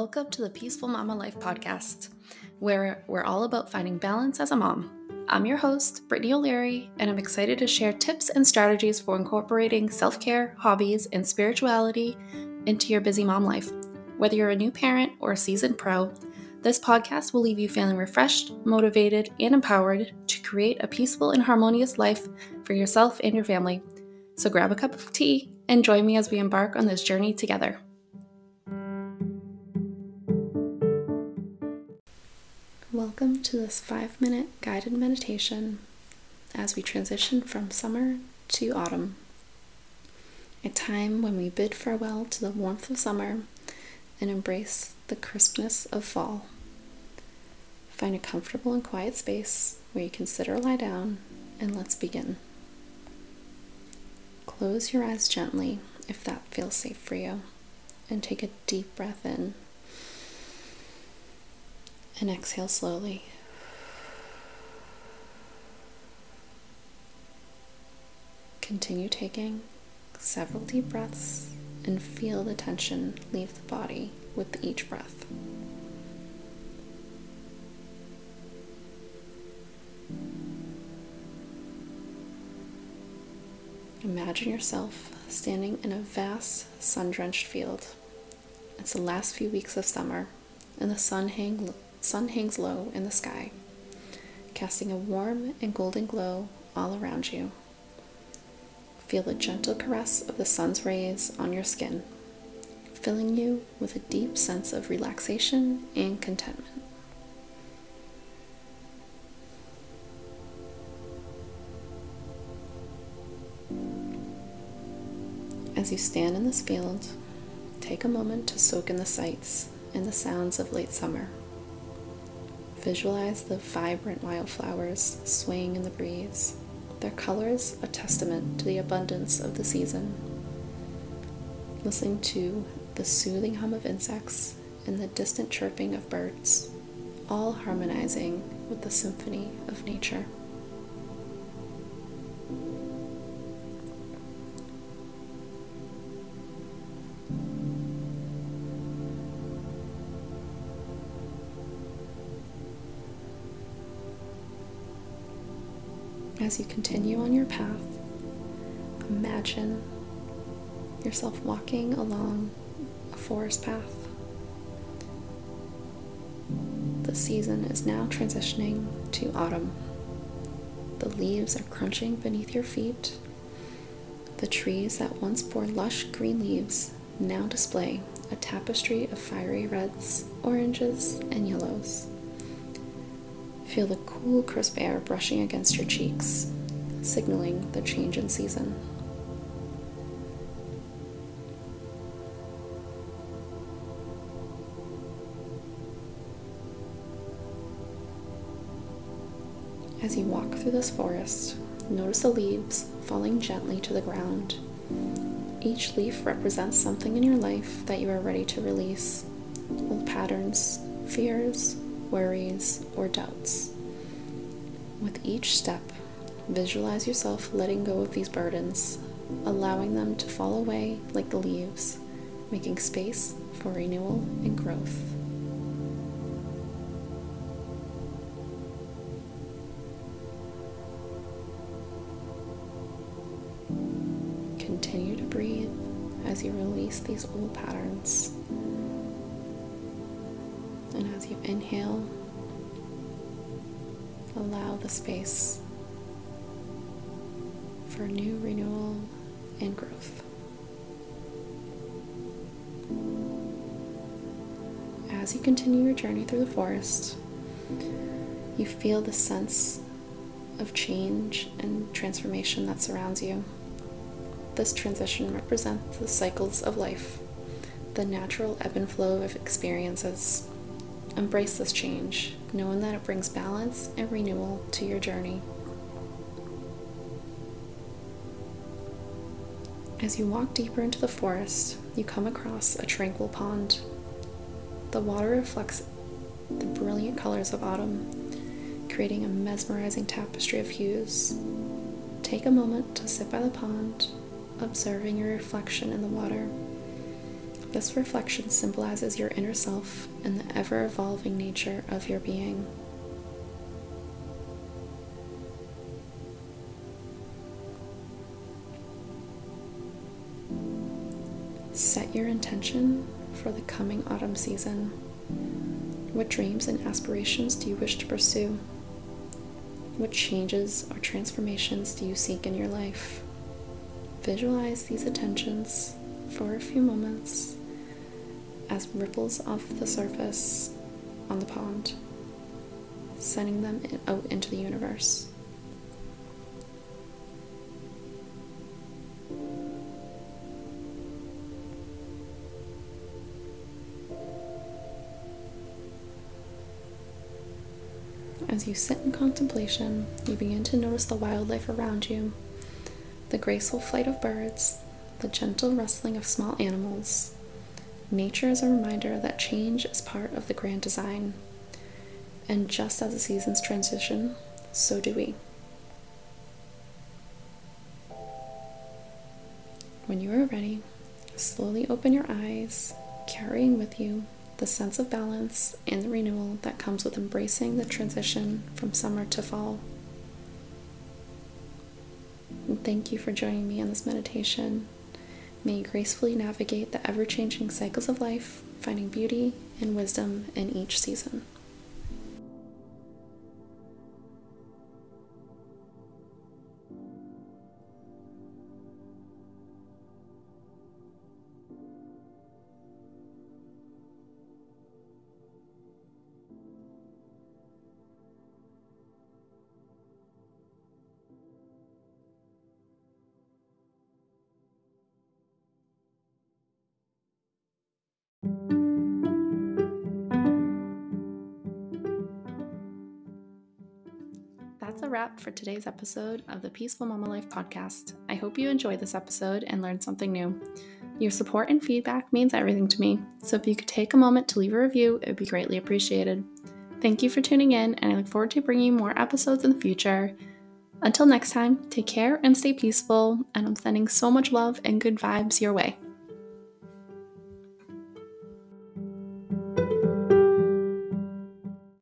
Welcome to the Peaceful Mama Life podcast, where we're all about finding balance as a mom. I'm your host, Brittany O'Leary, and I'm excited to share tips and strategies for incorporating self care, hobbies, and spirituality into your busy mom life. Whether you're a new parent or a seasoned pro, this podcast will leave you feeling refreshed, motivated, and empowered to create a peaceful and harmonious life for yourself and your family. So grab a cup of tea and join me as we embark on this journey together. Welcome to this five minute guided meditation as we transition from summer to autumn. A time when we bid farewell to the warmth of summer and embrace the crispness of fall. Find a comfortable and quiet space where you can sit or lie down, and let's begin. Close your eyes gently if that feels safe for you, and take a deep breath in and exhale slowly. Continue taking several deep breaths and feel the tension leave the body with each breath. Imagine yourself standing in a vast sun drenched field. It's the last few weeks of summer, and the sun hang sun hangs low in the sky, casting a warm and golden glow all around you. Feel the gentle caress of the sun's rays on your skin, filling you with a deep sense of relaxation and contentment. As you stand in this field, take a moment to soak in the sights and the sounds of late summer. Visualize the vibrant wildflowers swaying in the breeze, their colors a testament to the abundance of the season. Listen to the soothing hum of insects and the distant chirping of birds, all harmonizing with the symphony of nature. As you continue on your path, imagine yourself walking along a forest path. The season is now transitioning to autumn. The leaves are crunching beneath your feet. The trees that once bore lush green leaves now display a tapestry of fiery reds, oranges, and yellows. Feel the cool, crisp air brushing against your cheeks, signaling the change in season. As you walk through this forest, notice the leaves falling gently to the ground. Each leaf represents something in your life that you are ready to release old patterns, fears, worries, or doubts. With each step, visualize yourself letting go of these burdens, allowing them to fall away like the leaves, making space for renewal and growth. Continue to breathe as you release these old patterns. And as you inhale, allow the space for new renewal and growth. As you continue your journey through the forest, you feel the sense of change and transformation that surrounds you. This transition represents the cycles of life, the natural ebb and flow of experiences Embrace this change, knowing that it brings balance and renewal to your journey. As you walk deeper into the forest, you come across a tranquil pond. The water reflects the brilliant colors of autumn, creating a mesmerizing tapestry of hues. Take a moment to sit by the pond, observing your reflection in the water. This reflection symbolizes your inner self and the ever evolving nature of your being. Set your intention for the coming autumn season. What dreams and aspirations do you wish to pursue? What changes or transformations do you seek in your life? Visualize these intentions for a few moments as ripples off the surface on the pond, sending them out into the universe. As you sit in contemplation, you begin to notice the wildlife around you the graceful flight of birds, the gentle rustling of small animals. Nature is a reminder that change is part of the grand design. And just as the seasons transition, so do we. When you are ready, slowly open your eyes, carrying with you the sense of balance and the renewal that comes with embracing the transition from summer to fall. And thank you for joining me in this meditation. May you gracefully navigate the ever changing cycles of life, finding beauty and wisdom in each season. That's a wrap for today's episode of the Peaceful Mama Life podcast. I hope you enjoyed this episode and learned something new. Your support and feedback means everything to me, so if you could take a moment to leave a review, it would be greatly appreciated. Thank you for tuning in, and I look forward to bringing you more episodes in the future. Until next time, take care and stay peaceful, and I'm sending so much love and good vibes your way.